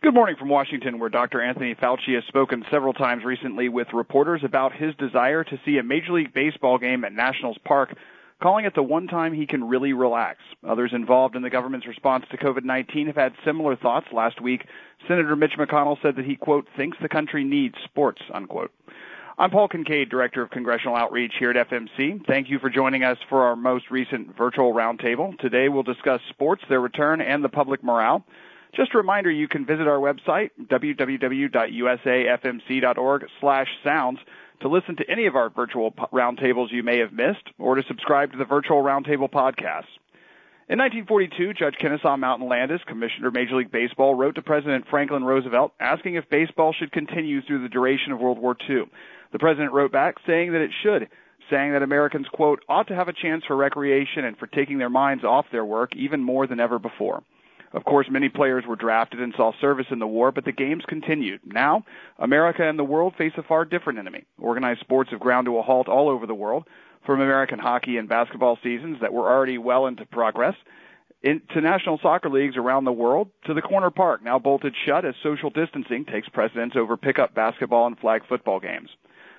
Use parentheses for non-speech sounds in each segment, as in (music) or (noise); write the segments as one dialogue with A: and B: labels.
A: Good morning from Washington, where Dr. Anthony Fauci has spoken several times recently with reporters about his desire to see a Major League Baseball game at Nationals Park, calling it the one time he can really relax. Others involved in the government's response to COVID-19 have had similar thoughts. Last week, Senator Mitch McConnell said that he, quote, thinks the country needs sports, unquote. I'm Paul Kincaid, Director of Congressional Outreach here at FMC. Thank you for joining us for our most recent virtual roundtable. Today we'll discuss sports, their return, and the public morale. Just a reminder, you can visit our website, www.usafmc.org/sounds, to listen to any of our virtual roundtables you may have missed, or to subscribe to the virtual roundtable podcast. In 1942, Judge Kennesaw Mountain Landis, Commissioner of Major League Baseball, wrote to President Franklin Roosevelt asking if baseball should continue through the duration of World War II. The president wrote back saying that it should, saying that Americans, quote, ought to have a chance for recreation and for taking their minds off their work even more than ever before. Of course, many players were drafted and saw service in the war, but the games continued. Now, America and the world face a far different enemy. Organized sports have ground to a halt all over the world, from American hockey and basketball seasons that were already well into progress, to national soccer leagues around the world, to the corner park now bolted shut as social distancing takes precedence over pickup basketball and flag football games.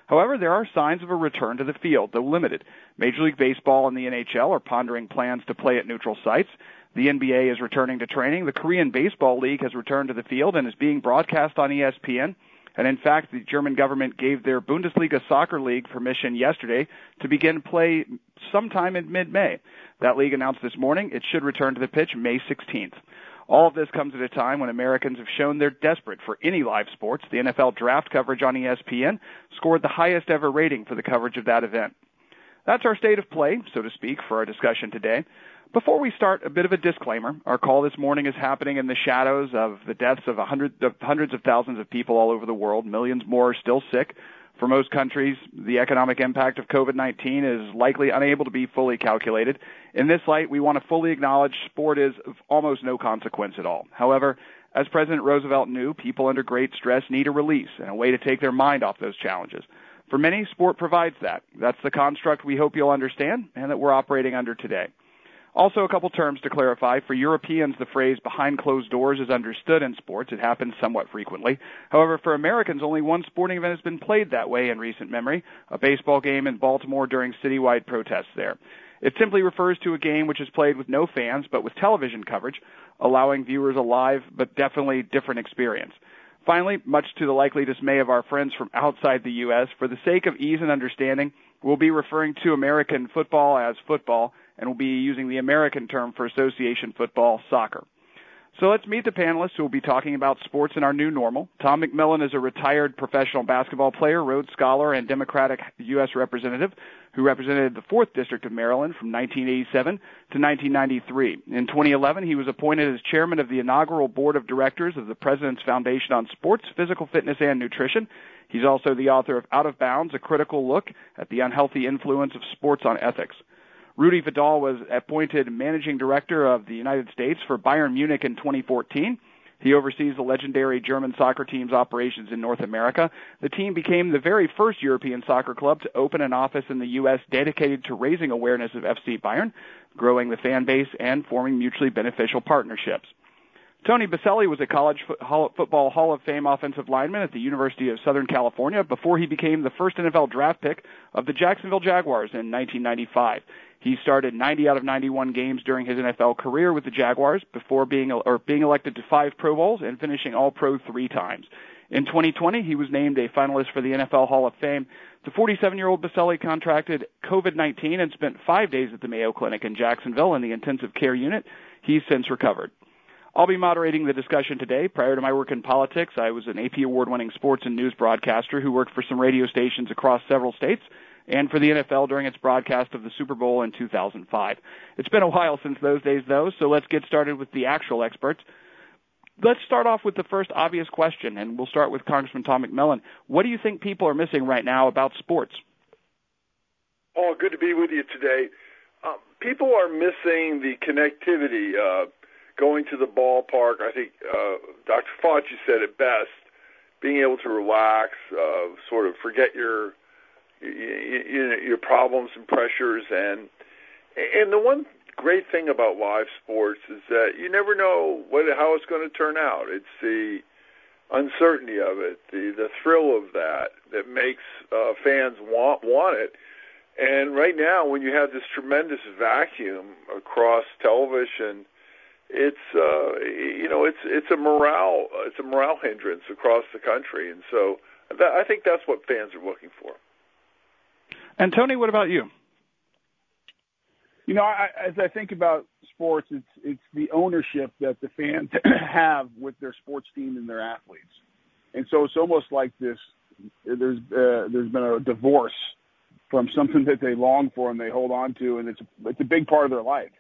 A: However, there are signs of a return to the field, though limited. Major League Baseball and the NHL are pondering plans to play at neutral sites. The NBA is returning to training. The Korean Baseball League has returned to the field and is being broadcast on ESPN. And in fact, the German government gave their Bundesliga soccer league permission yesterday to begin play sometime in mid-May. That league announced this morning it should return to the pitch May 16th. All of this comes at a time when Americans have shown they're desperate for any live sports. The NFL draft coverage on ESPN scored the highest ever rating for the coverage of that event. That's our state of play, so to speak, for our discussion today. Before we start, a bit of a disclaimer. Our call this morning is happening in the shadows of the deaths of, hundred, of hundreds of thousands of people all over the world. Millions more are still sick. For most countries, the economic impact of COVID-19 is likely unable to be fully calculated. In this light, we want to fully acknowledge sport is of almost no consequence at all. However, as President Roosevelt knew, people under great stress need a release and a way to take their mind off those challenges. For many, sport provides that. That's the construct we hope you'll understand and that we're operating under today. Also, a couple terms to clarify. For Europeans, the phrase behind closed doors is understood in sports. It happens somewhat frequently. However, for Americans, only one sporting event has been played that way in recent memory, a baseball game in Baltimore during citywide protests there. It simply refers to a game which is played with no fans but with television coverage, allowing viewers a live but definitely different experience. Finally, much to the likely dismay of our friends from outside the U.S., for the sake of ease and understanding, we'll be referring to American football as football and will be using the American term for association football, soccer. So let's meet the panelists who will be talking about sports in our new normal. Tom McMillan is a retired professional basketball player, Rhodes Scholar, and Democratic U.S. Representative who represented the 4th District of Maryland from 1987 to 1993. In 2011, he was appointed as chairman of the inaugural board of directors of the President's Foundation on Sports, Physical Fitness, and Nutrition. He's also the author of Out of Bounds, a critical look at the unhealthy influence of sports on ethics. Rudy Vidal was appointed managing director of the United States for Bayern Munich in 2014. He oversees the legendary German soccer team's operations in North America. The team became the very first European soccer club to open an office in the U.S. dedicated to raising awareness of FC Bayern, growing the fan base, and forming mutually beneficial partnerships. Tony Boselli was a college football Hall of Fame offensive lineman at the University of Southern California before he became the first NFL draft pick of the Jacksonville Jaguars in 1995. He started 90 out of 91 games during his NFL career with the Jaguars before being or being elected to five Pro Bowls and finishing All Pro three times. In 2020, he was named a finalist for the NFL Hall of Fame. The 47-year-old Boselli contracted COVID-19 and spent five days at the Mayo Clinic in Jacksonville in the intensive care unit. He's since recovered. I'll be moderating the discussion today. Prior to my work in politics, I was an AP award-winning sports and news broadcaster who worked for some radio stations across several states and for the NFL during its broadcast of the Super Bowl in 2005. It's been a while since those days, though, so let's get started with the actual experts. Let's start off with the first obvious question, and we'll start with Congressman Tom McMillan. What do you think people are missing right now about sports?
B: Oh, good to be with you today. Uh, people are missing the connectivity. Uh, going to the ballpark, I think uh, Dr. Fauci said it best. Being able to relax, uh, sort of forget your you, you, your problems and pressures and and the one great thing about live sports is that you never know what how it's going to turn out. It's the uncertainty of it, the the thrill of that that makes uh, fans want want it. And right now, when you have this tremendous vacuum across television, it's uh, you know it's it's a morale it's a morale hindrance across the country, and so that, I think that's what fans are looking for.
A: And Tony, what about you?
C: You know, as I think about sports, it's it's the ownership that the fans (clears throat) have with their sports team and their athletes, and so it's almost like this. There's uh, there's been a divorce from (laughs) something that they long for and they hold on to, and it's it's a big part of their life.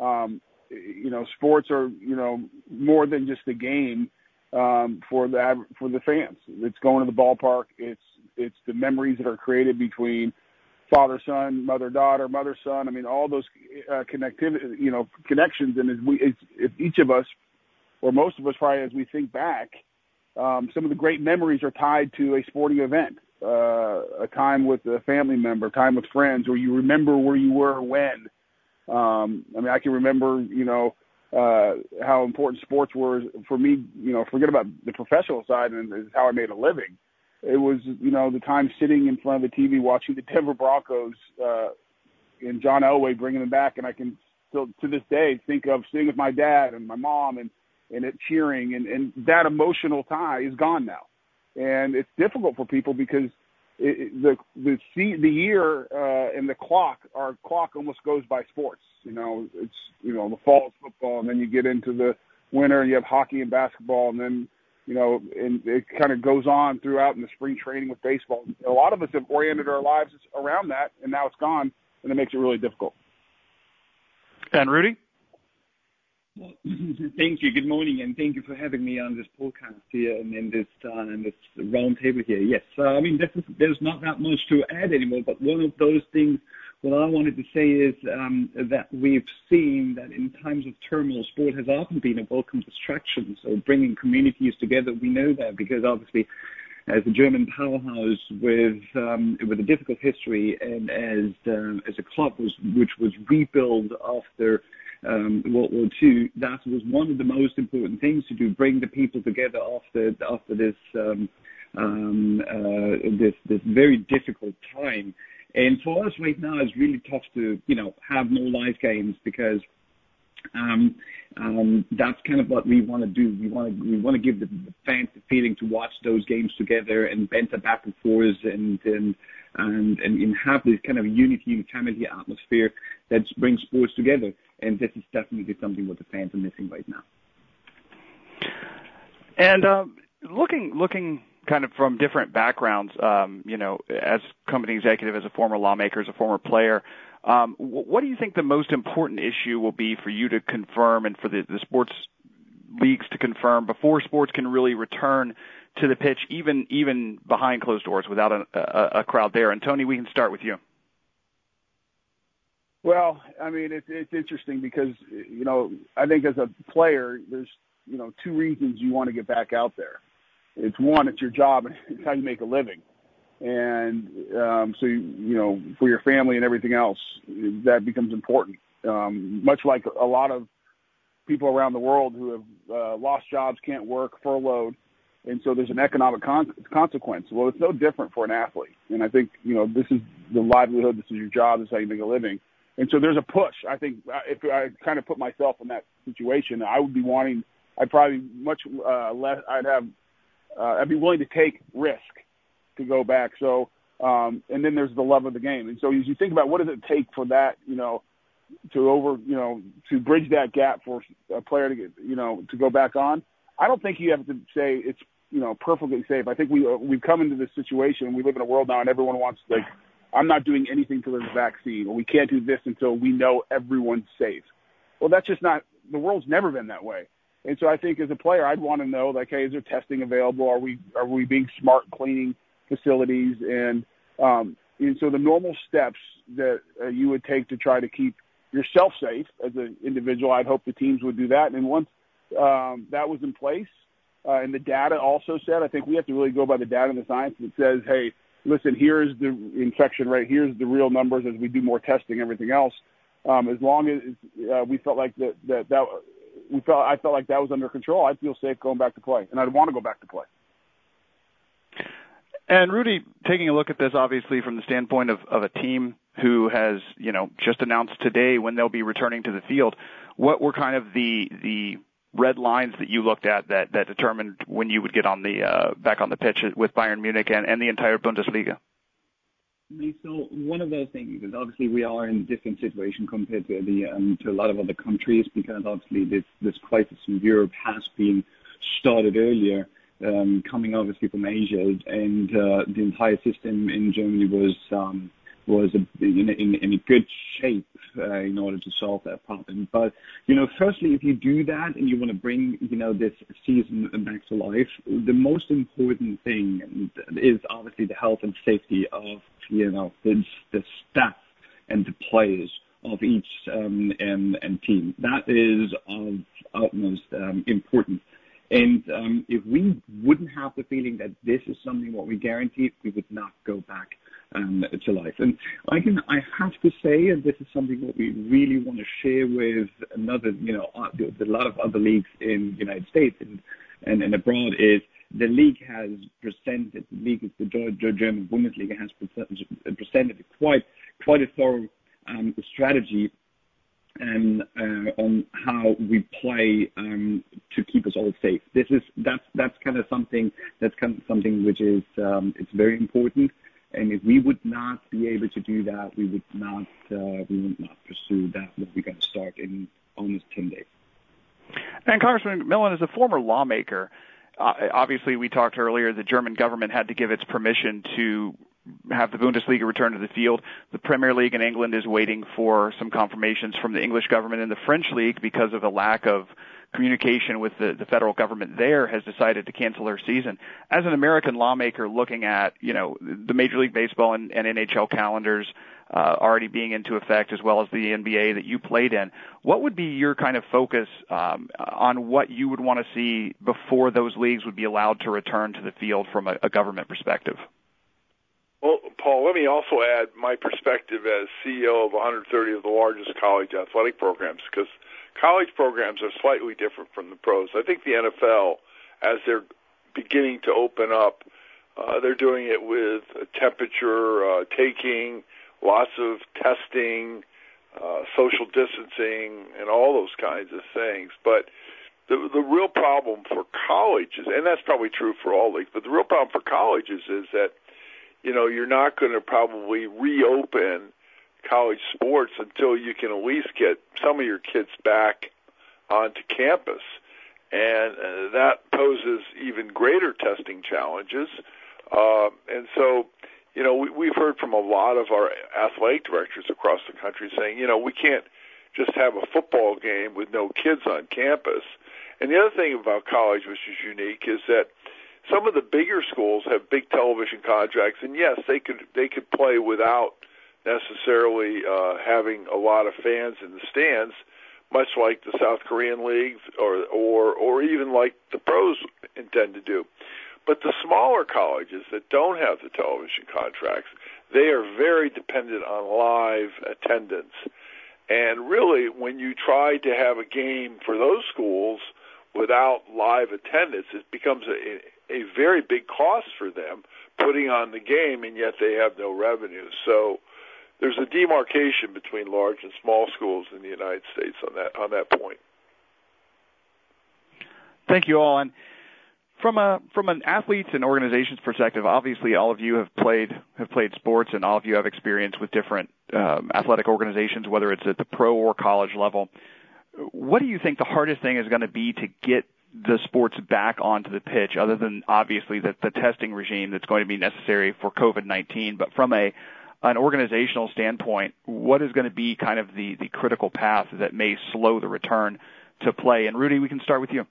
C: Um, you know, sports are you know more than just a game um, for the for the fans. It's going to the ballpark. It's it's the memories that are created between father son, mother daughter, mother son. I mean, all those uh, connectivity, you know, connections. And as we, as, if each of us, or most of us, probably as we think back, um, some of the great memories are tied to a sporting event, uh, a time with a family member, time with friends, or you remember where you were when. Um, I mean, I can remember, you know, uh, how important sports were for me. You know, forget about the professional side and how I made a living. It was, you know, the time sitting in front of the TV watching the (laughs) Denver Broncos uh, and John Elway bringing them back, and I can still to this day think of sitting with my dad and my mom and and it cheering. And and that emotional tie is gone now, and it's difficult for people because it, the the the year uh, and the clock, our clock almost goes by sports. You know, it's you know the fall is football, and then you get into the winter, and you have hockey and basketball, and then you know, and it kind of goes on throughout in the spring training with baseball. A lot of us have oriented our lives around that, and now it's gone, and it makes it really difficult.
A: And Rudy.
D: Well, (clears throat) thank you. Good morning, and thank you for having me on this podcast here and in this uh, in this roundtable here. Yes, uh, I mean is, there's not that much to add anymore, but one of those things what I wanted to say is um, that we've seen that in times of turmoil, sport has often been a welcome distraction. So bringing communities together, we know that because obviously as a German powerhouse with um, with a difficult history and as as a club was, which was rebuilt after um, World War II, that was one of the most important things to do, bring the people together after uh, this this very difficult time. And for us right now, it's really tough to you know have no live games because um, um, that's kind of what we want to do. We want to we want to give the, the fans the feeling to watch those games together and banter back and forth and and and and have this kind of unity and family atmosphere that brings sports together. And this is definitely something what the fans are missing right now.
A: And um, looking looking kind of from different backgrounds, um, you know, as company executive, as a former lawmaker, as a former player, um, what do you think the most important issue will be for you to confirm and for the, the sports leagues to confirm before sports can really return to the pitch, even even behind closed doors without a, crowd there? And Tony, we can start with you.
C: Well, I mean, it's it's interesting because you know I think as a player, there's you know two reasons you want to get back out there. It's one, it's your job, and (laughs) it's how you make a living and um, so you know for your family and everything else that becomes important. Um, much like a lot of people around the world who have uh, lost jobs, can't work, furloughed, and so there's an economic con- consequence. Well, it's no different for an athlete, and I think you know this is the livelihood, this is your job, this is how you make a living, and so there's a push. I think uh, if I kind of put myself in that situation, I would be wanting. I'd probably much uh, less. I'd have. Uh, I'd be willing to take risk to go back. So, um, and then there's the love of the game. And so as you think about what does it take for that, you know, to over, you know, to bridge that gap for a player to get, you know, to go back on, I don't think you have to say it's, you know, perfectly safe. I think we, uh, we've come into this situation. We live in a world now and everyone wants like, I'm not doing anything till there's a vaccine or we can't do this until we know everyone's safe. Well, that's just not, the world's never been that way. And so I think as a player, I'd want to know like, hey, is there testing available? Are we, are we being smart cleaning facilities, and um, and so the normal steps that uh, you would take to try to keep yourself safe as an individual. I'd hope the teams would do that. And once um, that was in place, uh, and the data also said, I think we have to really go by the data and the science that says, hey, listen, here's the infection rate, here's the real numbers as we do more testing, everything else. um, as long as uh, we felt like that that that we felt I felt like that was under control, I'd feel safe going back to play, and I'd want to go back to play.
A: And Rudy, taking a look at this, obviously from the standpoint of, of a team who has, you know, just announced today when they'll be returning to the field, what were kind of the the red lines that you looked at that that determined when you would get on the uh, back on the pitch with Bayern Munich and, and the entire Bundesliga?
D: So one of those things is obviously we are in a different situation compared to the um, to a lot of other countries because obviously this this crisis in Europe has been started earlier, um, coming obviously from Asia, and uh, the entire system in Germany was um, was in, in, in a good shape uh, in order to solve that problem. But you know, firstly, if you do that and you want to bring you know this season back to life, the most important thing is obviously the health and safety of you know the, the staff and the players of each um, and, and team. That is of utmost um, importance. And um, if we wouldn't have the feeling that this is something what we guarantee, we would not go back to life. And I can, I have to say, and this is something that we really want to share with another, you know, uh, a lot of other leagues in the United States and, abroad is the league has presented, the league the German Bundesliga has presented quite, quite a thorough um, strategy and uh, on how we play um, to keep us all safe. This is that's that's kind of something that's kind something which is um, it's very important. And if we would not be able to do that, we would not uh, pursue that what we're going to start in almost 10 days.
A: And Congressman Millen, as a former lawmaker, uh, obviously we talked earlier the German government had to give its permission to have the Bundesliga return to the field. The Premier League in England is waiting for some confirmations from the English government, and the French league, because of a lack of communication with the, the federal government there has decided to cancel their season. As an American lawmaker looking at, you know, the Major League Baseball and, and NHL calendars uh, already being into effect as well as the NBA that you played in, what would be your kind of focus um, on what you would want to see before those leagues would be allowed to return to the field from a, a government perspective?
B: Well, Paul, let me also add my perspective as CEO of 130 of the largest college athletic programs because – college programs are slightly different from the pros. I think the NFL, as they're beginning to open up, uh, they're doing it with temperature uh, taking, lots of testing, uh, social distancing, and all those kinds of things. But the the real problem for colleges, and that's probably true for all leagues, but the real problem for colleges is that you know you're not going to probably reopen college sports until you can at least get some of your kids back onto campus. And uh, that poses even greater testing challenges. Uh, and so, you know, we, we've heard from a lot of our athletic directors across the country saying, you know, we can't just have a football game with no kids on campus. And the other thing about college, which is unique, is that some of the bigger schools have big television contracts, and yes, they could they could play without necessarily uh, having a lot of fans in the stands, much like the South Korean league or or or even like the pros intend to do. But the smaller colleges that don't have the television contracts, they are very dependent on live attendance. And really, when you try to have a game for those schools without live attendance, it becomes a, a very big cost for them putting on the game, and yet they have no revenue. So there's a demarcation between large and small schools in the United States on that on that point.
A: Thank you all. And from a from an athletes and organizations perspective, obviously all of you have played have played sports, and all of you have experience with different um, athletic organizations, whether it's at the pro or college level. What do you think the hardest thing is going to be to get the sports back onto the pitch, other than obviously the, the testing regime that's going to be necessary for COVID-19? But from a an organizational standpoint, what is going to be kind of the, the critical path that may slow the return to play? And Rudy, we can start with you.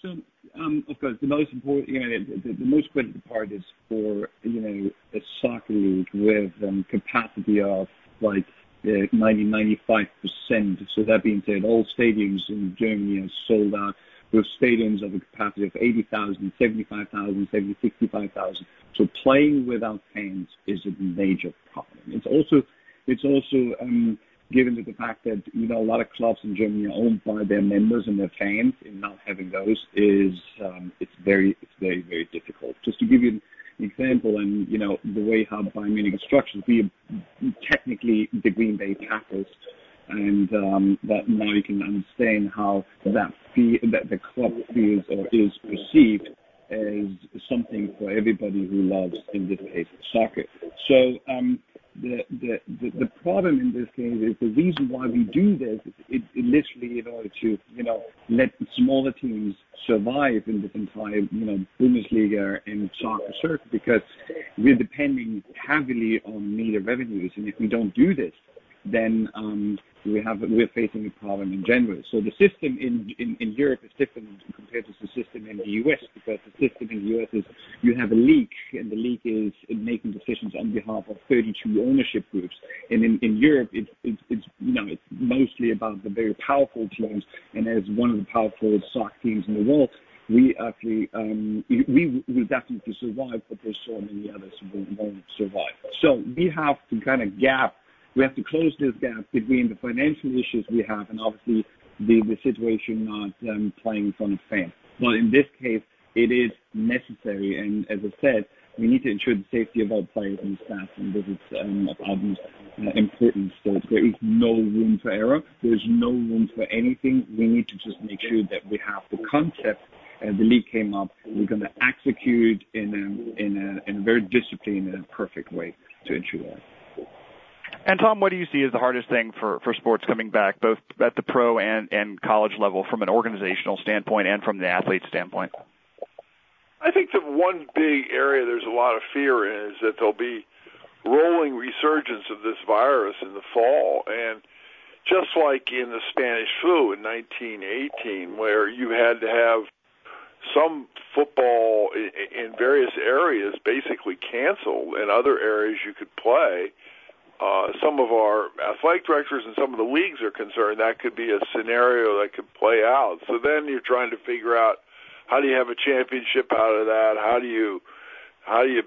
D: So, um, of course, the most important, you know, the, most critical part is for you know a soccer league with um, capacity of like uh, 90, 95 percent. So that being said, all stadiums in Germany are sold out with stadiums of a capacity of 80,000, 75,000, 70, 65,000. So playing without fans is a major problem. It's also It's also um, given to the fact that you know a lot of clubs in Germany are owned by their members and their fans, and not having those is um, it's very it's very very difficult. Just to give you an example, and you know the way how Bayern Munich is structured, we are technically the Green Bay Packers, and um, that now you can understand how that fee, that the club feels or is perceived as something for everybody who loves, in this case, soccer. So um, the, the, the, the problem in this case is the reason why we do this is it, it literally in order to, you know, let smaller teams survive in this entire, you know, Bundesliga and soccer circuit because we're depending heavily on media revenues. And if we don't do this, then um, we're facing a problem in general. So the system in, in, Europe is different compared to the system in the US because the system in the US is you have a league and the league is making decisions on behalf of 32 ownership groups. And in, in Europe, it's you know it's mostly about the very powerful teams. And as one of the powerful soccer teams in the world, we actually um, we will definitely survive, but there's so many others who won't survive. So we have to kind of gap we have to close this gap between the financial issues we have and obviously the, situation not um, playing in front of fans. But in this case, it is necessary. And as I said, we need to ensure the safety of our players and staff, and this is um, of utmost uh, importance. There is no room for error. There's no room for anything. We need to just make sure that we have the concept. The league came up. We're going to execute in a very disciplined and perfect way to ensure that.
A: And Tom, what do you see as the hardest thing for, for sports coming back, both at the pro and, and college level, from an organizational standpoint and from the athlete standpoint?
B: I think the one big area there's a lot of fear in is that there'll be rolling resurgence of this virus in the fall, and just like in the Spanish flu in 1918, where you had to have some football in various areas basically canceled, and other areas you could play uh, some of our athletic directors and some of the leagues are concerned that could be a scenario that could play out. So then you're trying to figure out how do you have a championship out of that? How do you how do you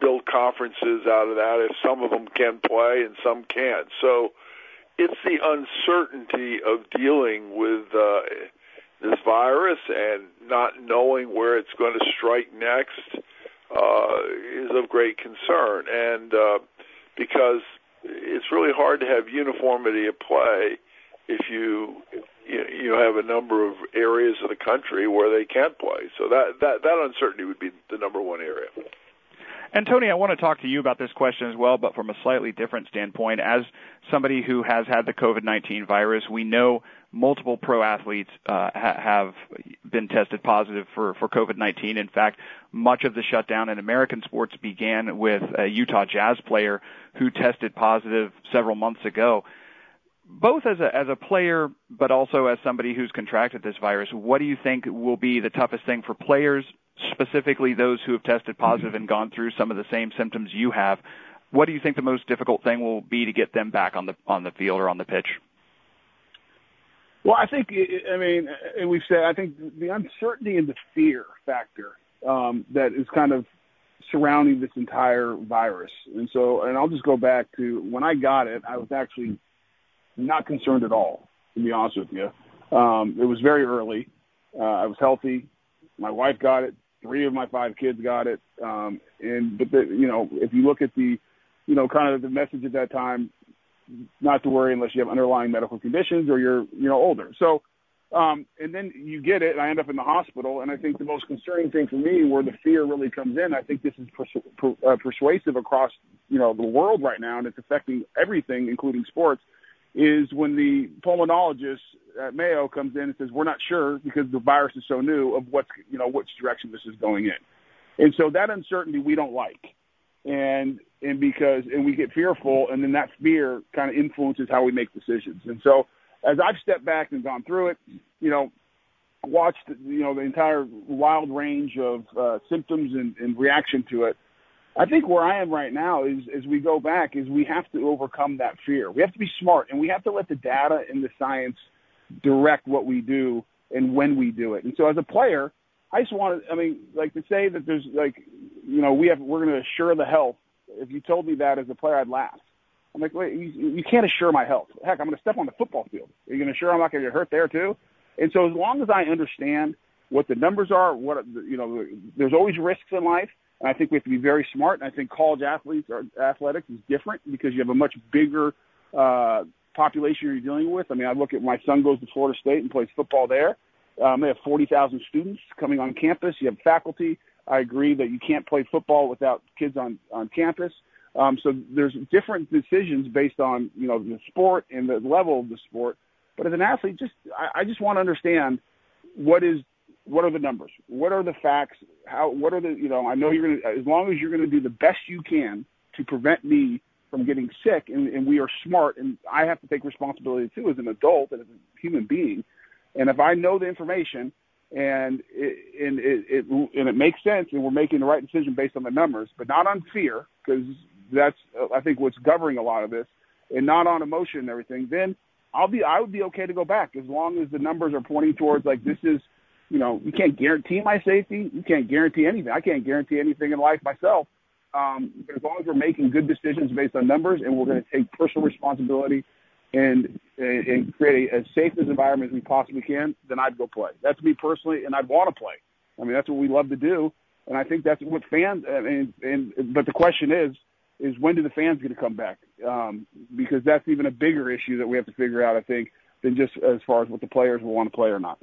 B: build conferences out of that if some of them can play and some can't? So it's the uncertainty of dealing with uh, this virus and not knowing where it's going to strike next uh, is of great concern. And uh, because it's really hard to have uniformity of play if you you have a number of areas of the country where they can't play. So that that that uncertainty would be the number one area.
A: And Tony, I want to talk to you about this question as well, but from a slightly different standpoint. As somebody who has had the COVID-19 virus, we know multiple pro athletes uh, ha- have been tested positive for, for COVID-19. In fact, much of the shutdown in American sports began with a Utah Jazz player who tested positive several months ago. Both as a, as a player, but also as somebody who's contracted this virus, what do you think will be the toughest thing for players, specifically those who have tested positive and gone through some of the same symptoms you have? What do you think the most difficult thing will be to get them back on the on the field or on the pitch?
C: Well, I think, I mean, we've said, I think the uncertainty and the fear factor um, that is kind of surrounding this entire virus. And so, and I'll just go back to when I got it, I was actually not concerned at all, to be honest with you. Um, it was very early. Uh, I was healthy. My wife got it. Three of my five kids got it. Um, and, but the, you know, if you look at the, you know, kind of the message at that time, not to worry unless you have underlying medical conditions or you're you know older. So um, and then you get it, and I end up in the hospital. And I think the most concerning thing for me, where the fear really comes in, I think this is persu- per, uh, persuasive across you know the world right now, and it's affecting everything, including sports. Is when the pulmonologist at Mayo comes in and says we're not sure because the virus is so new of what's you know which direction this is going in, and so that uncertainty we don't like and and because and we get fearful and then that fear kind of influences how we make decisions. And so as i've stepped back and gone through it you know watched you know the entire wild range of uh, symptoms and, and reaction to it i think where i am right now is as we go back is we have to overcome that fear. We have to be smart and we have to let the data and the science direct what we do and when we do it. And so as a player I just wanted, I mean, like to say that there's like, you know, we have, we're going to assure the health. If you told me that as a player, I'd laugh. I'm like, wait, you, you can't assure my health. Heck, I'm going to step on the football field. Are you going to assure I'm not going to get hurt there too? And so as long as I understand what the numbers are, what you know, there's always risks in life, and I think we have to be very smart. And I think college athletes or athletics is different because you have a much bigger uh, population you're dealing with. I mean, I look at my son goes to Florida State and plays football there. Um, they have 40,000 students coming on campus. You have faculty. I agree that you can't play football without kids on on campus. Um, so there's different decisions based on you know the sport and the level of the sport. But as an athlete, just I, I just want to understand what is what are the numbers, what are the facts, how what are the you know I know you're gonna as long as you're gonna do the best you can to prevent me from getting sick, and, and we are smart, and I have to take responsibility too as an adult and as a human being. And if I know the information and it, and it, it and it makes sense, and we're making the right decision based on the numbers, but not on fear, because that's I think what's governing a lot of this, and not on emotion and everything. Then I'll be I would be okay to go back as long as the numbers are pointing towards like this is, you know, you can't guarantee my safety, you can't guarantee anything. I can't guarantee anything in life myself. Um, but as long as we're making good decisions based on numbers, and we're going to take personal responsibility and and create a, as safe as environment as we possibly can, then I'd go play. That's me personally, and I'd want to play. I mean, that's what we love to do, and I think that's what fans. And, and but the question is, is when do the fans going to come back? Um, because that's even a bigger issue that we have to figure out. I think than just as far as what the players will want to play or not.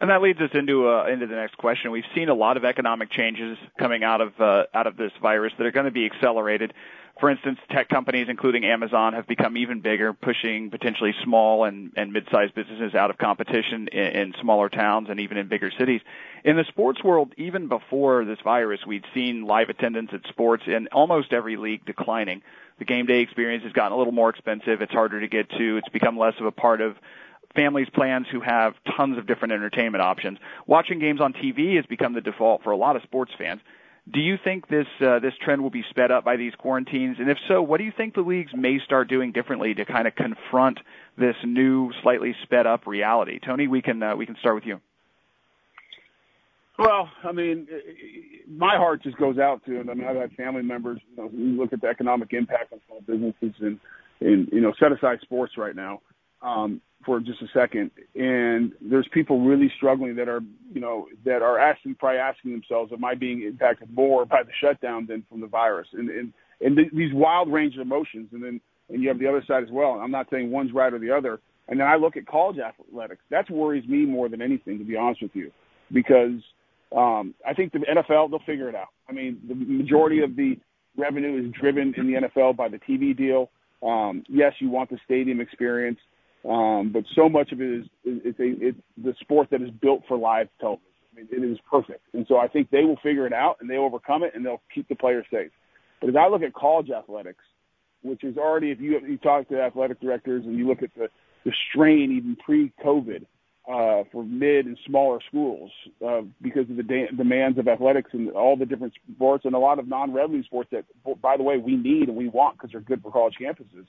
A: And that leads us into uh, into the next question. We've seen a lot of economic changes coming out of uh, out of this virus that are going to be accelerated. For instance, tech companies, including Amazon, have become even bigger, pushing potentially small and, and mid-sized businesses out of competition in, in smaller towns and even in bigger cities. In the sports world, even before this virus, we'd seen live attendance at sports in almost every league declining. The game day experience has gotten a little more expensive. It's harder to get to. It's become less of a part of families' plans who have tons of different entertainment options. Watching games on TV has become the default for a lot of sports fans. Do you think this uh, this trend will be sped up by these quarantines? And if so, what do you think the leagues may start doing differently to kind of confront this new, slightly sped up reality? Tony, we can uh, we can start with you.
C: Well, I mean, my heart just goes out to them. I mean, I've had family members. You look at the economic impact on small businesses, and and you know, set aside sports right now um, for just a second. And there's people really struggling that are, you know, that are asking, probably asking themselves, am I being impacted more by the shutdown than from the virus? And and and th- these wild range of emotions. And then and you have the other side as well. And I'm not saying one's right or the other. And then I look at college athletics. That worries me more than anything, to be honest with you, because um, I think the NFL they'll figure it out. I mean, the majority of the revenue is driven in the NFL by the TV deal. Um, yes, you want the stadium experience. Um, but so much of it is it's a it's the sport that is built for live television. I mean, it is perfect, and so I think they will figure it out and they overcome it and they'll keep the players safe. But as I look at college athletics, which is already if you you talk to athletic directors and you look at the the strain even pre-COVID uh, for mid and smaller schools uh, because of the de- demands of athletics and all the different sports and a lot of non-revenue sports that, by the way, we need and we want because they're good for college campuses.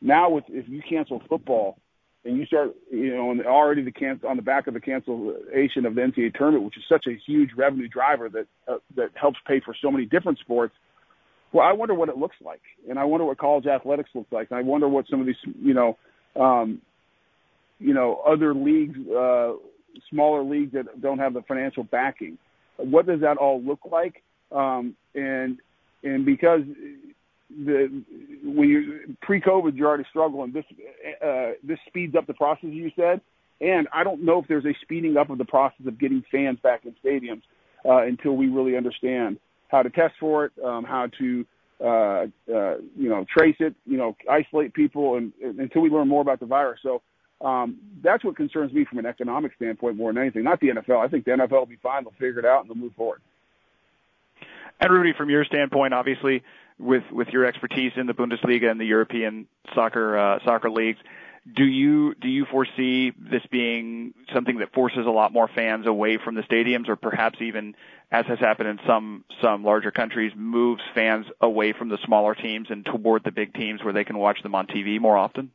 C: Now, with if you cancel football and you start, you know, and already the cancel on the back of the cancellation of the NCAA tournament, which is such a huge revenue driver that uh, that helps pay for so many different sports. Well, I wonder what it looks like, and I wonder what college athletics looks like, and I wonder what some of these, you know, um, you know, other leagues, uh, smaller leagues that don't have the financial backing. What does that all look like? Um, and and because the when you pre-COVID, you're already struggling. This uh, this speeds up the process, you said, and I don't know if there's a speeding up of the process of getting fans back in stadiums uh, until we really understand how to test for it, um, how to uh, uh, you know trace it, you know isolate people, and, and until we learn more about the virus. So um, that's what concerns me from an economic standpoint more than anything. Not the NFL. I think the NFL will be fine. They'll figure it out and they'll move forward.
A: And Rudy, from your standpoint, obviously with with your expertise in the Bundesliga and the European soccer uh, soccer leagues, do you do you foresee this being something that forces a lot more fans away from the stadiums, or perhaps even, as has happened in some some larger countries, moves fans away from the smaller teams and toward the big teams where they can watch them on TV more often?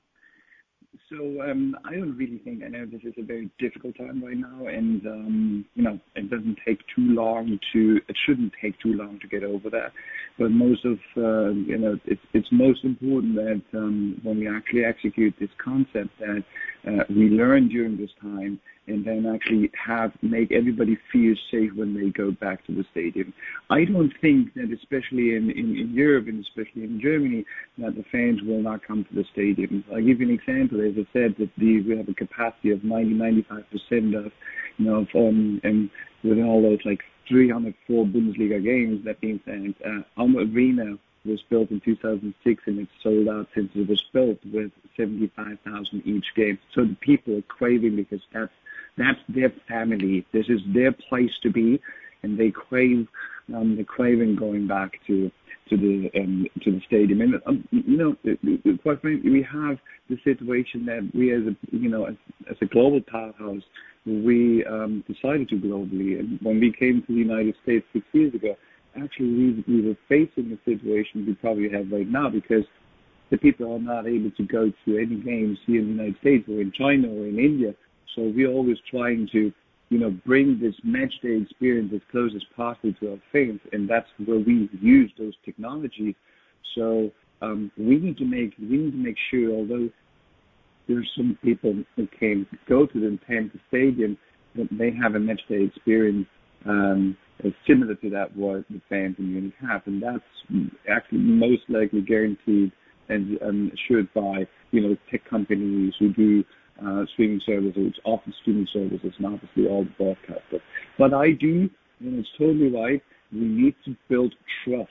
D: So um, I don't really think I know this is a very difficult time right now, and um, you know it doesn't take too long to it shouldn't take too long to get over that. But most of uh, you know it's it's most important that um, when we actually execute this concept that uh, we learn during this time and then actually have make everybody feel safe when they go back to the stadium. I don't think that, especially in, in, in Europe and especially in Germany, that the fans will not come to the stadium. I'll give you an example. As I said, that the, we have a capacity of 90, 95 percent of, you know, um, and within all those like 304 Bundesliga games, that means that uh, our arena was built in 2006 and it's sold out since it was built with 75,000 each game. So the people are craving because that's that's their family. This is their place to be, and they crave um, the craving going back to to the um, to the stadium. And um, you know, quite frankly, we have the situation that we, as a you know, as, as a global powerhouse, we um, decided to globally. And when we came to the United States six years ago, actually we we were facing the situation we probably have right now because the people are not able to go to any games here in the United States or in China or in India so we're always trying to, you know, bring this match day experience as close as possible to our fans, and that's where we use those technologies. So um, we need to make we need to make sure, although there's some people who can go to the Tampa Stadium, that they have a match day experience um, similar to that what the fans in Munich have, and that's actually most likely guaranteed and um, assured by you know tech companies who do Uh, streaming services, often streaming services, and obviously all the broadcasters. But I do, and it's totally right, we need to build trust.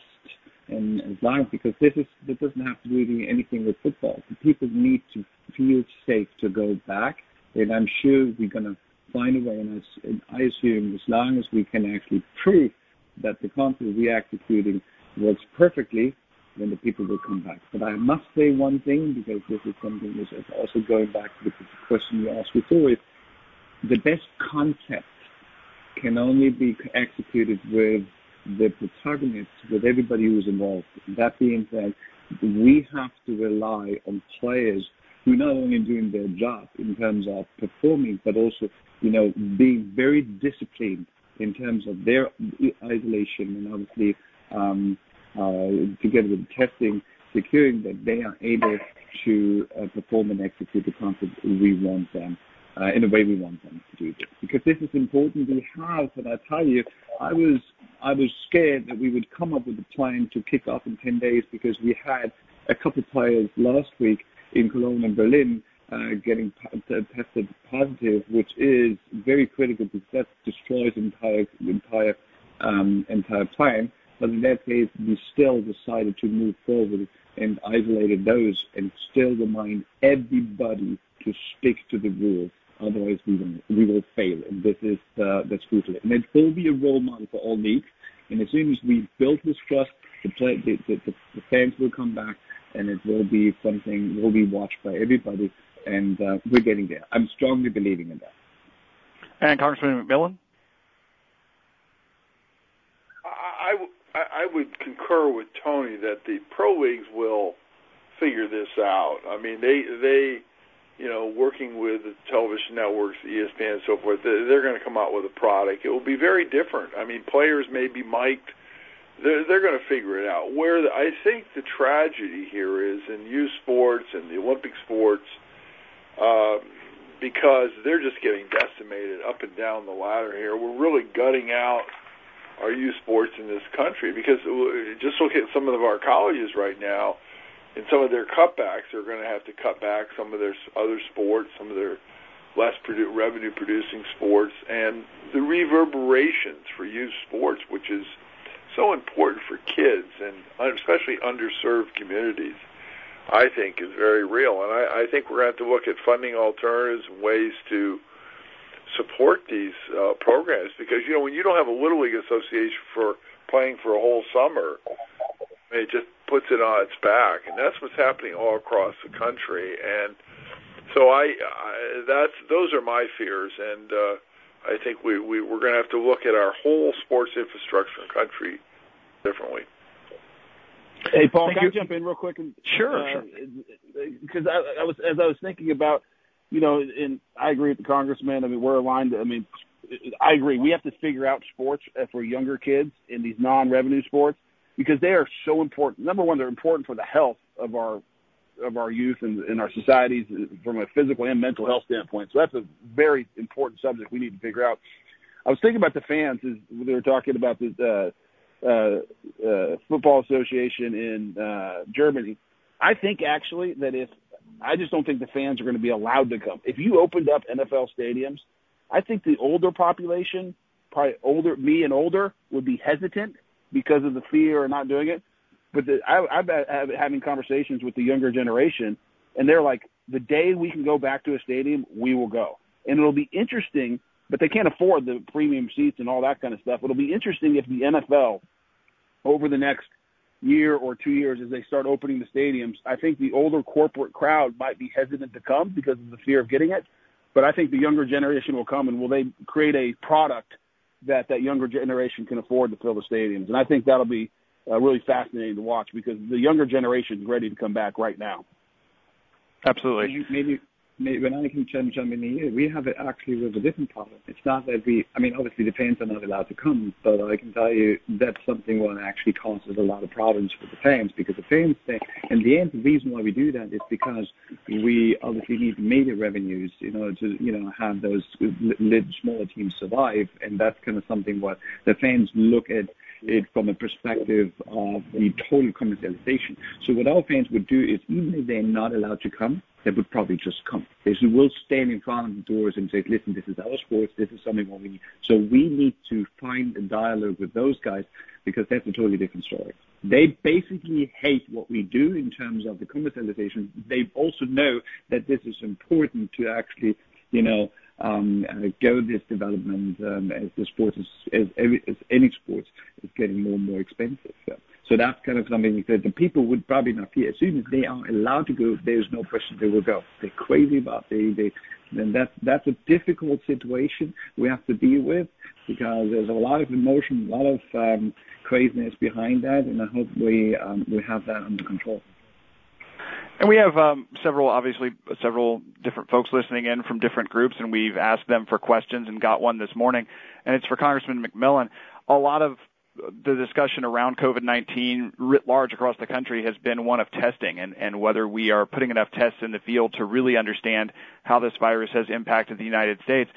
D: in, as long because this is this doesn't have to do anything with football. The people need to feel safe to go back, and I'm sure we're gonna find a way. And I, and I assume as long as we can actually prove that the content we're executing works perfectly, then the people will come back. But I must say one thing, because this is something which is also going back to the question you asked before, is the best concept can only be executed with the protagonists, with everybody who's involved. That being said, we have to rely on players who not only doing their job in terms of performing, but also, you know, being very disciplined in terms of their isolation and obviously um, together with testing, securing that they are able to uh, perform and execute the concept we want them uh, in a way we want them to do this. Because this is important. We have, and I tell you, I was I was scared that we would come up with a plan to kick off in 10 days because we had a couple of players last week in Cologne and Berlin uh, getting tested positive, which is very critical because that destroys entire entire um, entire plan. But in that case, we still decided to move forward and isolated those and still remind everybody to stick to the rules. Otherwise, we will, we will fail. And this is uh, that's crucial. And it will be a role model for all leagues. And as soon as we build this trust, the, play, the, the, the fans will come back, and it will be something will be watched by everybody. And uh, we're getting there. I'm strongly believing in that.
A: And Congressman McMillan.
B: I, I, would concur with Tony that the pro leagues will figure this out. I mean, they they you know working with the television networks, ESPN, and so forth. They're, they're going to come out with a product. It will be very different. I mean, players may be mic'd. They're they're going to figure it out. Where the, I think the tragedy here is in youth sports and the Olympic sports. Uh, because they're just getting decimated up and down the ladder here. We're really gutting out our youth sports in this country? Because uh, just look at some of our colleges right now and some of their cutbacks are going to have to cut back some of their other sports some of their less produ- revenue producing sports and the reverberations for youth sports which is so important for kids and uh, especially underserved communities I think is very real. And I, I think we're going to have to look at funding alternatives and ways to support these uh, programs because you know when you don't have a little league association for playing for a whole summer, it just puts it on its back, and that's what's happening all across the country. And so I, I that's those are my fears, and uh, I think we, we we're going to have to look at our whole sports infrastructure in the country differently.
C: Hey, Paul,
A: Thank
C: can
A: you.
C: I jump in real quick? And,
A: Sure,
C: uh,
A: sure.
C: Because I, I was, as I was thinking about, you know, and I agree with the congressman. I mean, we're aligned. I mean, I agree. We have to figure out sports for younger kids in these non-revenue sports because they are so important. Number one, they're important for the health of our of our youth and, and our societies from a physical and mental health standpoint. So that's a very important subject we need to figure out. I was thinking about the fans as they were talking about the uh, uh, uh, football association in uh, Germany. I think actually that if I just don't think the fans are going to be allowed to come. If you opened up NFL stadiums, I think the older population, probably older, me and older, would be hesitant because of the fear of not doing it. But the, I, I've been having conversations with the younger generation, and they're like, the day we can go back to a stadium, we will go. And it'll be interesting, but they can't afford the premium seats and all that kind of stuff. It'll be interesting if the NFL, over the next year or two years, as they start opening the stadiums, I think the older corporate crowd might be hesitant to come because of the fear of getting it. But I think the younger generation will come, and will they create a product that that younger generation can afford to fill the stadiums? And I think that'll be uh, really fascinating to watch because the younger generation is ready to come back right now.
A: Absolutely.
D: Maybe, maybe when I jump in here, we have it actually with a different problem. It's not that we, I mean, obviously the fans are not allowed to come, but I can tell you that's something what actually causes a lot of problems for the fans because the fans, they, in the end, the reason why we do that is because we obviously need media revenues, you know, to, you know, have those little smaller teams survive. And that's kind of something what the fans look at it from a perspective of the total commercialization. So what our fans would do is even if they're not allowed to come, they would probably just come. They will stand in front of the doors and say, listen, this is our sports, this is something what we need. So we need to find a dialogue with those guys because that's a totally different story. They basically hate what we do in terms of the commercialization. They also know that this is important to actually, you know, go this development um, as any sport is getting more and more expensive. So, that's kind of something that the people would probably not fear. As soon as they are allowed to go, there's no question they will go. They're crazy about that that's a difficult situation we have to deal with because there's a lot of emotion, a lot of um, craziness behind that, and I hope we um, we have that under control.
A: And we have um, several, obviously, several different folks listening in from different groups, and we've asked them for questions and got one this morning, and it's for Congressman McMillan. A lot of the discussion around COVID-19 writ large across the country has been one of testing and, and whether we are putting enough tests in the field to really understand how this virus has impacted the United States.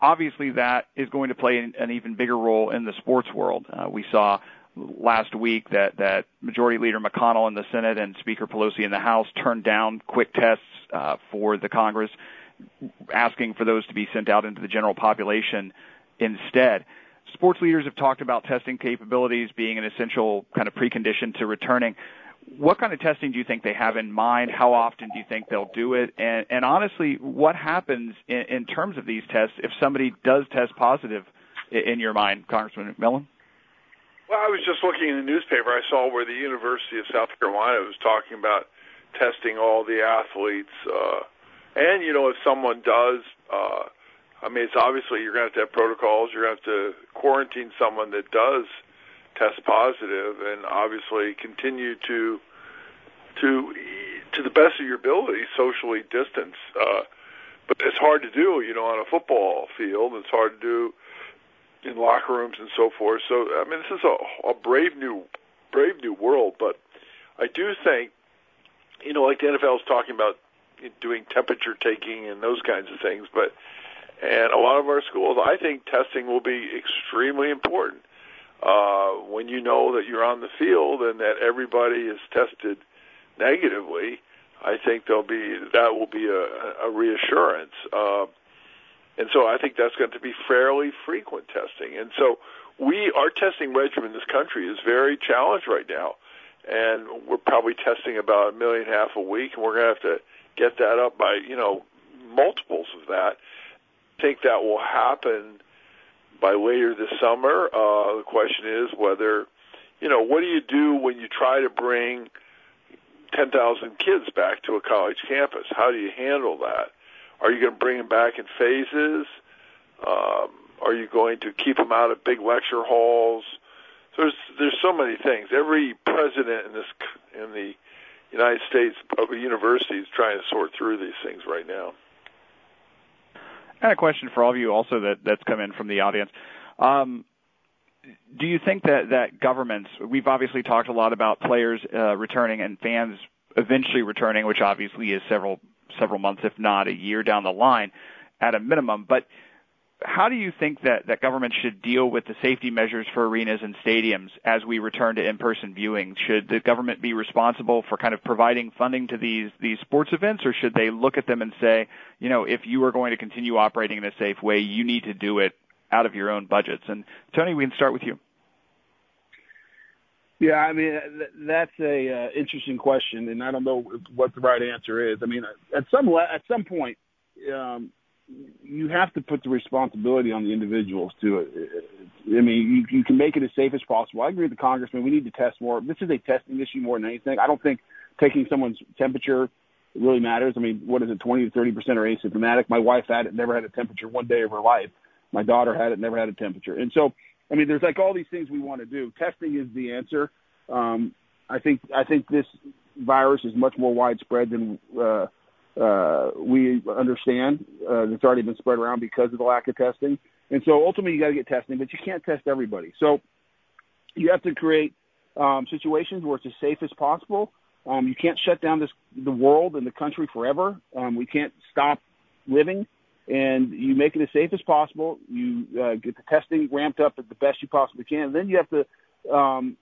A: Obviously, that is going to play an, an even bigger role in the sports world. Uh, we saw last week that that Majority Leader McConnell in the Senate and Speaker Pelosi in the House turned down quick tests uh, for the Congress, asking for those to be sent out into the general population instead. Sports leaders have talked about testing capabilities being an essential kind of precondition to returning. What kind of testing do you think they have in mind? How often do you think they'll do it? And, and honestly, what happens in, in terms of these tests if somebody does test positive in, in your mind, Congressman McMillan?
B: Well, I was just looking in the newspaper. I saw where the University of South Carolina was talking about testing all the athletes. Uh, and, you know, if someone does, uh, I mean, it's obviously you're going to have to have protocols. You're going to have to quarantine someone that does test positive, and obviously continue to to to the best of your ability socially distance. Uh, but it's hard to do, you know, on a football field. It's hard to do in locker rooms and so forth. So I mean, this is a, a brave new brave new world. But I do think, you know, like the NFL is talking about doing temperature taking and those kinds of things, but and a lot of our schools, I think testing will be extremely important. Uh, when you know that you're on the field and that everybody is tested negatively, I think there'll be that will be a, a reassurance. Uh, and so I think that's going to be fairly frequent testing. And so we our testing regimen in this country is very challenged right now, and we're probably testing about a million and a half a week, and we're going to have to get that up by you know multiples of that. I think that will happen by later this summer. Uh, the question is whether, you know, what do you do when you try to bring 10,000 kids back to a college campus? How do you handle that? Are you going to bring them back in phases? Um, are you going to keep them out of big lecture halls? There's there's so many things. Every president in this in the United States of a university is trying to sort through these things right now.
A: And a question for all of you also that that's come in from the audience. Um, do you think that that governments? We've obviously talked a lot about players uh, returning and fans eventually returning, which obviously is several several months, if not a year down the line, at a minimum. But how do you think that, that government should deal with the safety measures for arenas and stadiums as we return to in-person viewing? Should the government be responsible for kind of providing funding to these these sports events, or should they look at them and say, you know, if you are going to continue operating in a safe way, you need to do it out of your own budgets? And Tony, we can start with you.
C: Yeah, I mean that's a uh, interesting question, and I don't know what the right answer is. I mean, at some at some point, um, you have to put the responsibility on the individuals to it. I mean, you, you can make it as safe as possible. I agree with the congressman. We need to test more. This is a testing issue more than anything. I don't think taking someone's temperature really matters. I mean, what is it, 20 to 30 percent are asymptomatic? My wife had it, never had a temperature one day of her life. My daughter had it, never had a temperature. And so, I mean, there's like all these things we want to do. Testing is the answer. Um, I think I think this virus is much more widespread than uh, uh, we understand uh, it's already been spread around because of the lack of testing. And so ultimately, you got to get testing, but you can't test everybody. So you have to create um, situations where it's as safe as possible. Um, you can't shut down this the world and the country forever. Um, we can't stop living, and you make it as safe as possible. You uh, get the testing ramped up at the best you possibly can. And then you have to um,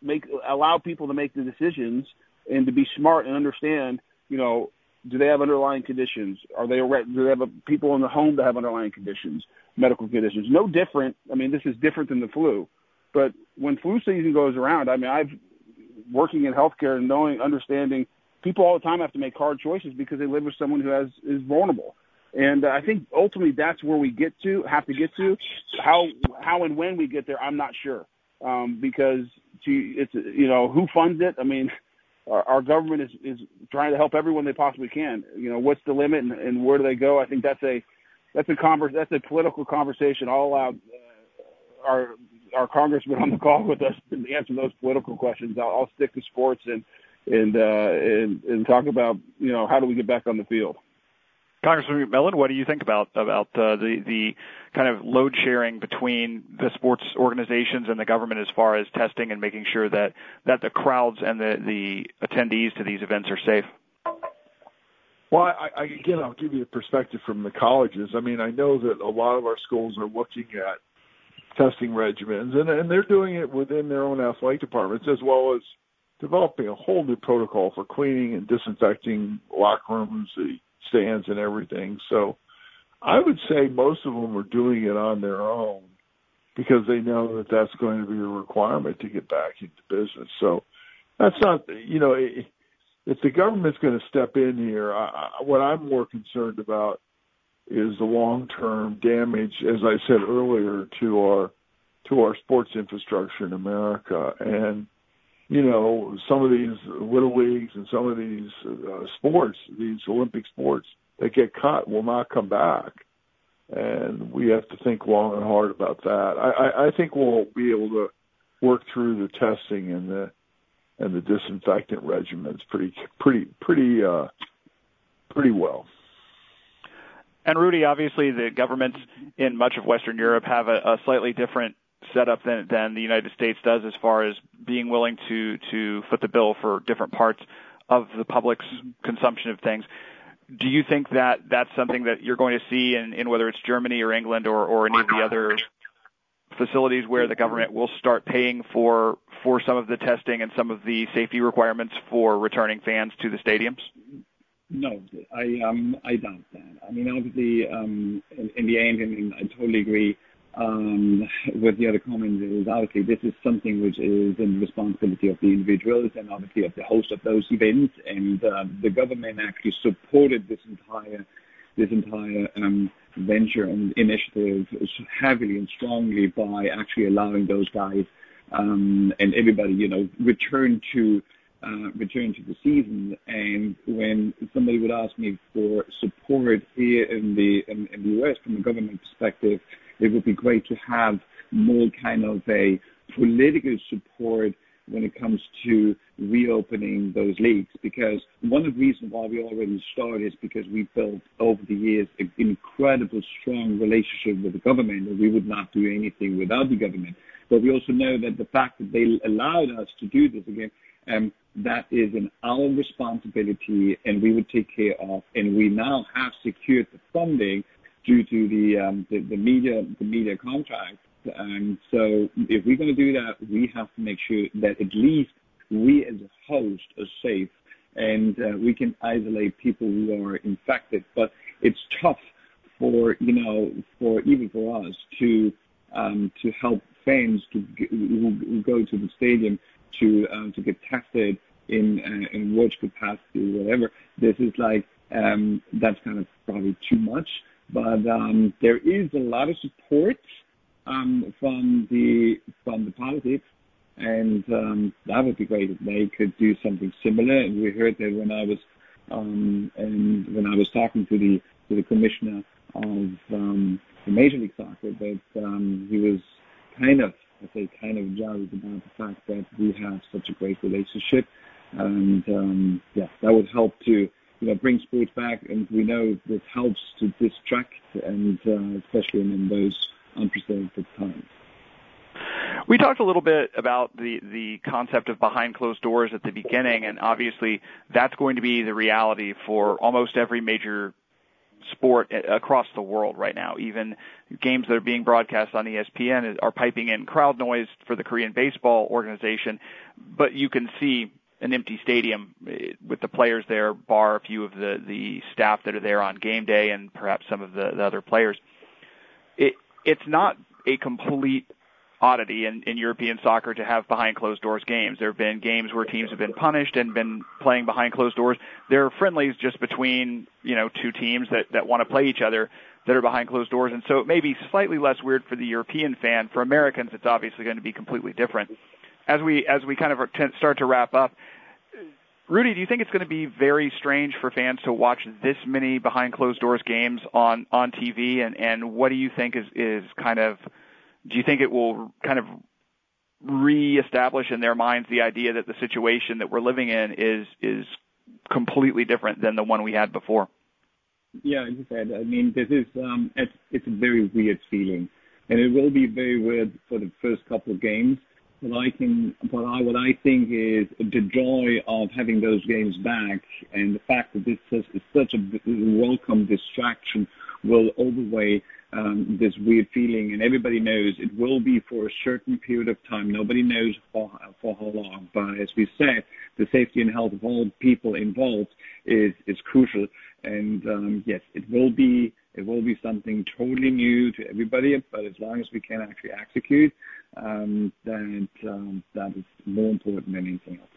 C: make allow people to make the decisions and to be smart and understand. You know, do they have underlying conditions? Are they do they have people in the home that have underlying conditions, medical conditions? No different. I mean, this is different than the flu. But when flu season goes around, I mean, I've working in healthcare and knowing, understanding people all the time have to make hard choices because they live with someone who has is vulnerable. And uh, I think ultimately that's where we get to have to get to. How how and when we get there, I'm not sure um, because to, it's you know who funds it. I mean, (laughs) our, our government is, is trying to help everyone they possibly can. You know, what's the limit and, and where do they go? I think that's a that's a converse that's a political conversation. I'll allow uh, our our congressman on the call with us (laughs) to answer those political questions. I'll, I'll stick to sports and and uh, and and talk about you know how do we get back on the field.
A: Congressman McMillan, what do you think about about uh, the the kind of load sharing between the sports organizations and the government as far as testing and making sure that that the crowds and the the attendees to these events are safe?
E: Well, I, I, again, I'll give you a perspective from the colleges. I mean, I know that a lot of our schools are looking at testing regimens, and, and they're doing it within their own athletic departments as well as developing a whole new protocol for cleaning and disinfecting locker rooms, the stands and everything. So I would say most of them are doing it on their own because they know that that's going to be a requirement to get back into business. So that's not, you know, if the government's going to step in here, I, what I'm more concerned about is the long-term damage, as I said earlier, to our to our sports infrastructure in America. And you know, some of these little leagues and some of these uh, sports, these Olympic sports that get cut will not come back. And we have to think long and hard about that. I, I, I think we'll be able to work through the testing and the and the disinfectant regimens pretty pretty pretty uh pretty well.
A: And Rudy, obviously the governments in much of Western Europe have a, a slightly different setup than than the United States does as far as being willing to to foot the bill for different parts of the public's consumption of things. Do you think that that's something that you're going to see in, in whether it's Germany or England or, or any of the other facilities where the government will start paying for for some of the testing and some of the safety requirements for returning fans to the stadiums?
D: No, I um I doubt that. I mean, obviously, um, in, in the end, and I totally agree um, with the other comments is obviously this is something which is in the responsibility of the individuals and obviously of the host of those events. And uh, the government actually supported this entire this entire um, venture and initiative heavily and strongly by actually allowing those guys um, and everybody, you know, return to uh, return to the season. And when somebody would ask me for support here in the in, in the US from a government perspective, it would be great to have more kind of a political support when it comes to reopening those leagues. Because one of the reasons why we already started is because we built over the years an incredible strong relationship with the government, and we would not do anything without the government. But we also know that the fact that they allowed us to do this again, um, that is in our responsibility, and we would take care of. And we now have secured the funding due to the um, media the media contract so if we're going to do that, we have to make sure that at least we as a host are safe and uh, we can isolate people who are infected. But it's tough for, you know, for even for us to, um, to help fans to who, go to the stadium to, um, to get tested in, uh, which capacity, whatever. This is like, um, that's kind of probably too much. But um, there is a lot of support um, from the from the politics, and um, that would be great if they could do something similar. And we heard that when I was um, and when I was talking to the to the commissioner of um, the Major League Soccer, that um, he was kind of I say kind of jealous about the fact that we have such a great relationship, and um, yeah, that would help to you know bring sports back. And we know this helps to distract, and uh, especially in, in those unprecedented times.
A: We talked a little bit about the the concept of behind closed doors at the beginning, and obviously that's going to be the reality for almost every major sport across the world right now. Even games that are being broadcast on ESPN are piping in crowd noise for the Korean baseball organization, but you can see an empty stadium eh, with the players there, bar a few of the the staff that are there on game day and perhaps some of the, the other players. It, it's not a complete oddity in, in European soccer to have behind closed doors games. There have been games where teams have been punished and been playing behind closed doors. There are friendlies just between you know two teams that that want to play each other that are behind closed doors, and so it may be slightly less weird for the European fan. For Americans, it's obviously going to be completely different. As we as we kind of start to wrap up, Rudy, do you think it's going to be very strange for fans to watch this many behind closed doors games on on TV? And and what do you think is is kind of do you think it will kind of reestablish in their minds the idea that the situation that we're living in is is completely different than the one we had before?
D: Yeah, as you said, I mean, this is um, it's it's a very weird feeling, and it will be very weird for the first couple of games what I can, what I, what I think is the joy of having those games back and the fact that this is, is such a welcome distraction will overweigh um, this weird feeling. And everybody knows it will be for a certain period of time. Nobody knows for, for how long. But as we said, the safety and health of all people involved is, is crucial. And um, yes, it will be it will be something totally new to everybody. But as long as we can actually execute, um, that um, that is more important than anything else.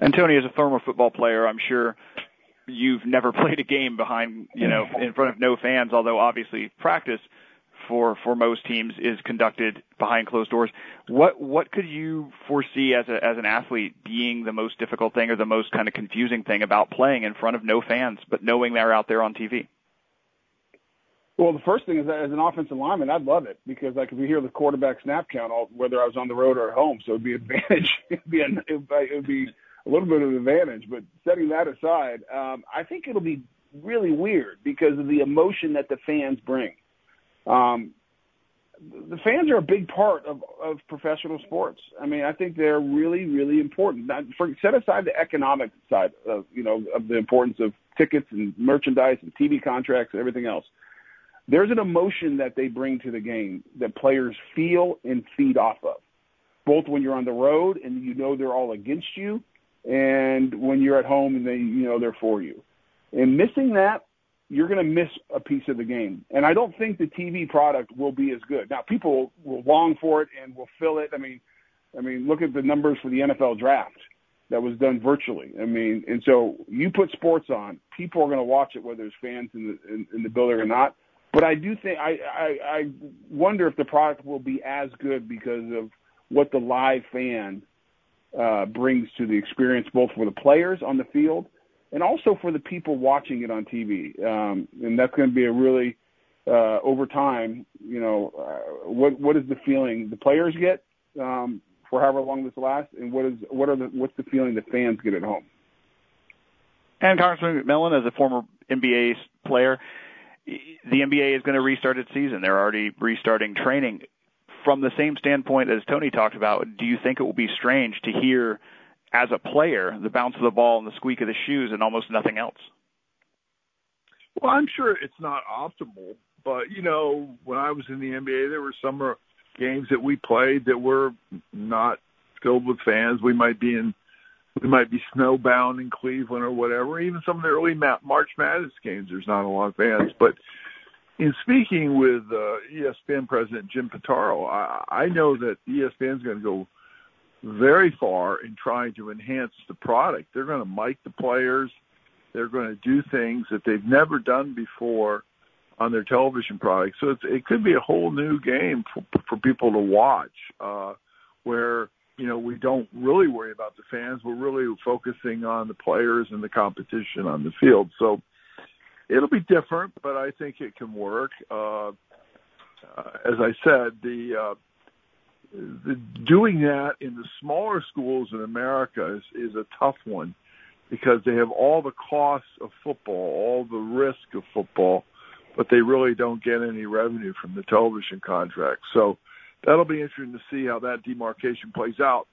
A: And Tony, as a former football player, I'm sure you've never (laughs) played a game behind, you know, (laughs) in front of no fans. Although obviously practice for for most teams is conducted behind closed doors. What what could you foresee as a as an athlete being the most difficult thing or the most kind of confusing thing about playing in front of no fans, but knowing they're out there on TV?
C: Well, the first thing is that as an offensive lineman, I'd love it because I could hear the quarterback snap count all, whether I was on the road or at home. So it'd be (laughs) advantage. it'd be an, it'd be a little bit of an advantage. But setting that aside, um, I think it'll be really weird because of the emotion that the fans bring. Um, the fans are a big part of, of professional sports. I mean, I think they're really, really important. Now, for, set aside the economic side of you know of the importance of tickets and merchandise and TV contracts and everything else there's an emotion that they bring to the game that players feel and feed off of, both when you're on the road and you know they're all against you, and when you're at home and they you know they're for you. And missing that, you're going to miss a piece of the game. And I don't think the TV product will be as good. Now, people will long for it and will fill it. I mean, I mean, look at the numbers for the NFL draft that was done virtually. I mean, and so you put sports on, people are going to watch it whether there's fans in the in, in the building or not. But I do think I, I I wonder if the product will be as good because of what the live fan uh, brings to the experience, both for the players on the field and also for the people watching it on TV. Um, and that's going to be a really uh, over time. You know, uh, what what is the feeling the players get, um, for however long this lasts, and what is what are the what's the feeling the fans get at home?
A: And Congressman McMillan, as a former NBA player, the NBA is going to restart its season. They're already restarting training. From the same standpoint as Tony talked about, do you think it will be strange to hear, as a player, the bounce of the ball and the squeak of the shoes and almost nothing else?
E: Well, I'm sure it's not optimal, but you know, when I was in the NBA, there were some games that we played that were not filled with fans. We might be in we might be snowbound in Cleveland or whatever. Even some of the early March Madness games, there's not a lot of fans. But in speaking with uh, ESPN president Jim Pitaro, I, I know that ESPN is going to go very far in trying to enhance the product. They're going to mic the players. They're going to do things that they've never done before on their television product. So it's, it could be a whole new game for, for people to watch, uh, where we don't really worry about the fans. We're really focusing on the players and the competition on the field. So it'll be different, but I think it can work. Uh, uh, as I said, the, uh, the doing that in the smaller schools in America is, is a tough one because they have all the costs of football, all the risk of football, but they really don't get any revenue from the television contract. So that'll be interesting to see how that demarcation plays out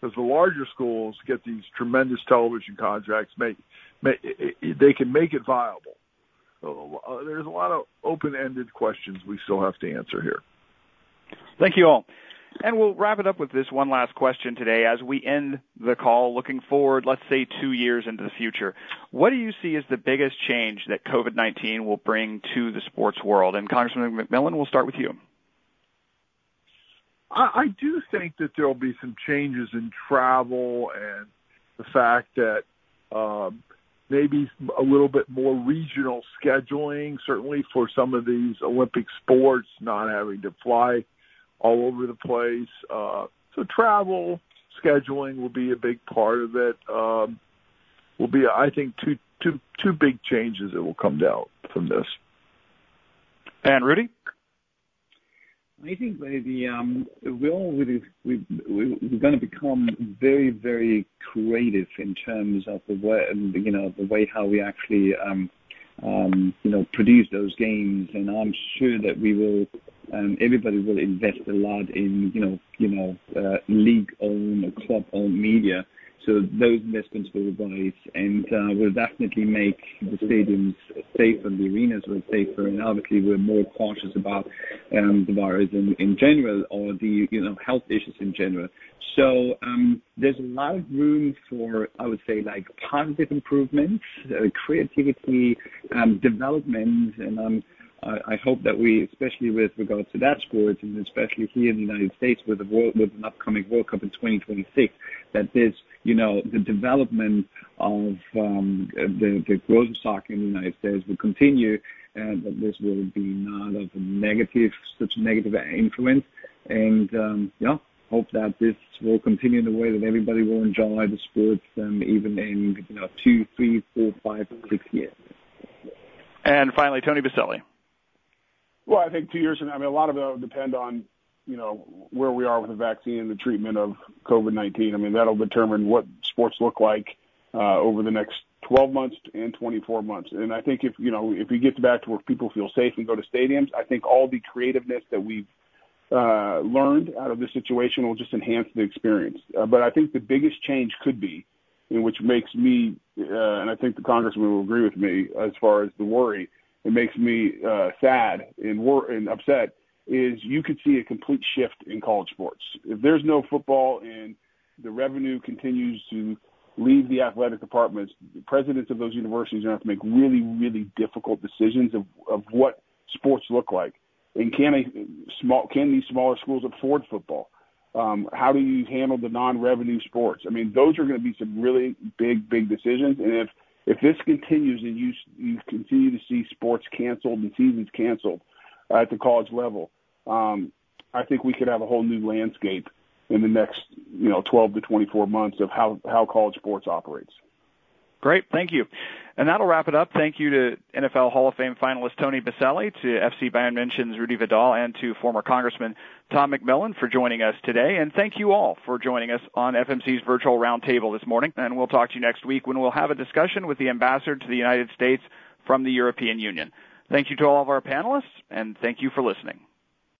E: because the larger schools get these tremendous television contracts make, make they can make it viable so uh, there's a lot of open-ended questions we still have to answer here
A: thank you all and we'll wrap it up with this one last question today as we end the call looking forward, let's say two years into the future. What do you see as the biggest change that COVID-19 will bring to the sports world? And Congressman McMillan, we'll start with you.
E: I, I do think that there will be some changes in travel and the fact that um, maybe a little bit more regional scheduling, certainly for some of these Olympic sports, not having to fly all over the place. Uh, so travel scheduling will be a big part of it. Um, will be, I think, two two two big changes that will come down from this.
A: And Rudy.
D: I think um, we're all going to become very, very creative in terms of the way, you know, the way how we actually, um, um, you know, produce those games. And I'm sure that we will, everybody will invest a lot in, you know, you know, uh, league-owned or club-owned media so those investments will rise and uh, will definitely make the stadiums safer, and the arenas will safer, and obviously we're more cautious about um, the virus in, in general or the you know health issues in general. So um, there's a lot of room for I would say like positive improvements, uh, creativity, um, development, and um, I, hope that we, especially with regards to that sport, and especially here in the United States with the world, with an upcoming World Cup in 2026, that this, you know, the development of um, the the growth of soccer in the United States will continue, and that this will be not of a negative, such a negative influence, and um, yeah, hope that this will continue in the way that everybody will enjoy the sports, um, even in you know two, three, four, five, six years.
A: And finally, Tony Boselli.
C: Well, I think two years from now, I mean, a lot of it will depend on, you know, where we are with the vaccine and the treatment of COVID-19. I mean, that'll determine what sports look like uh, over the next 12 months and 24 months. And I think if, you know, if we get back to where people feel safe and go to stadiums, I think all the creativeness that we've uh, learned out of this situation will just enhance the experience. Uh, but I think the biggest change could be, which makes me, and I think the congressman will agree with me as far as the worry, it makes me uh, sad and wor- and upset is you could see a complete shift in college sports. If there's no football and the revenue continues to leave the athletic departments, the presidents of those universities are going to have to make really, really difficult decisions of, of what sports look like. And can a small can these smaller schools afford football? Um, how do you handle the non-revenue sports? I mean, those are going to be some really big, big decisions. And if if this continues and you you continue to see sports canceled and seasons canceled at the college level, um, I think we could have a whole new landscape in the next you know 12 to 24 months of how how college sports operates.
A: Great. Thank you. And that'll wrap it up. Thank you to NFL Hall of Fame finalist Tony Boselli, to FC Bayern München's Rudy Vidal, and to former Congressman Tom McMillan for joining us today. And thank you all for joining us on FMC's virtual roundtable this morning. And we'll talk to you next week when we'll have a discussion with the ambassador to the United States from the European Union. Thank you to all of our panelists, and thank you for listening.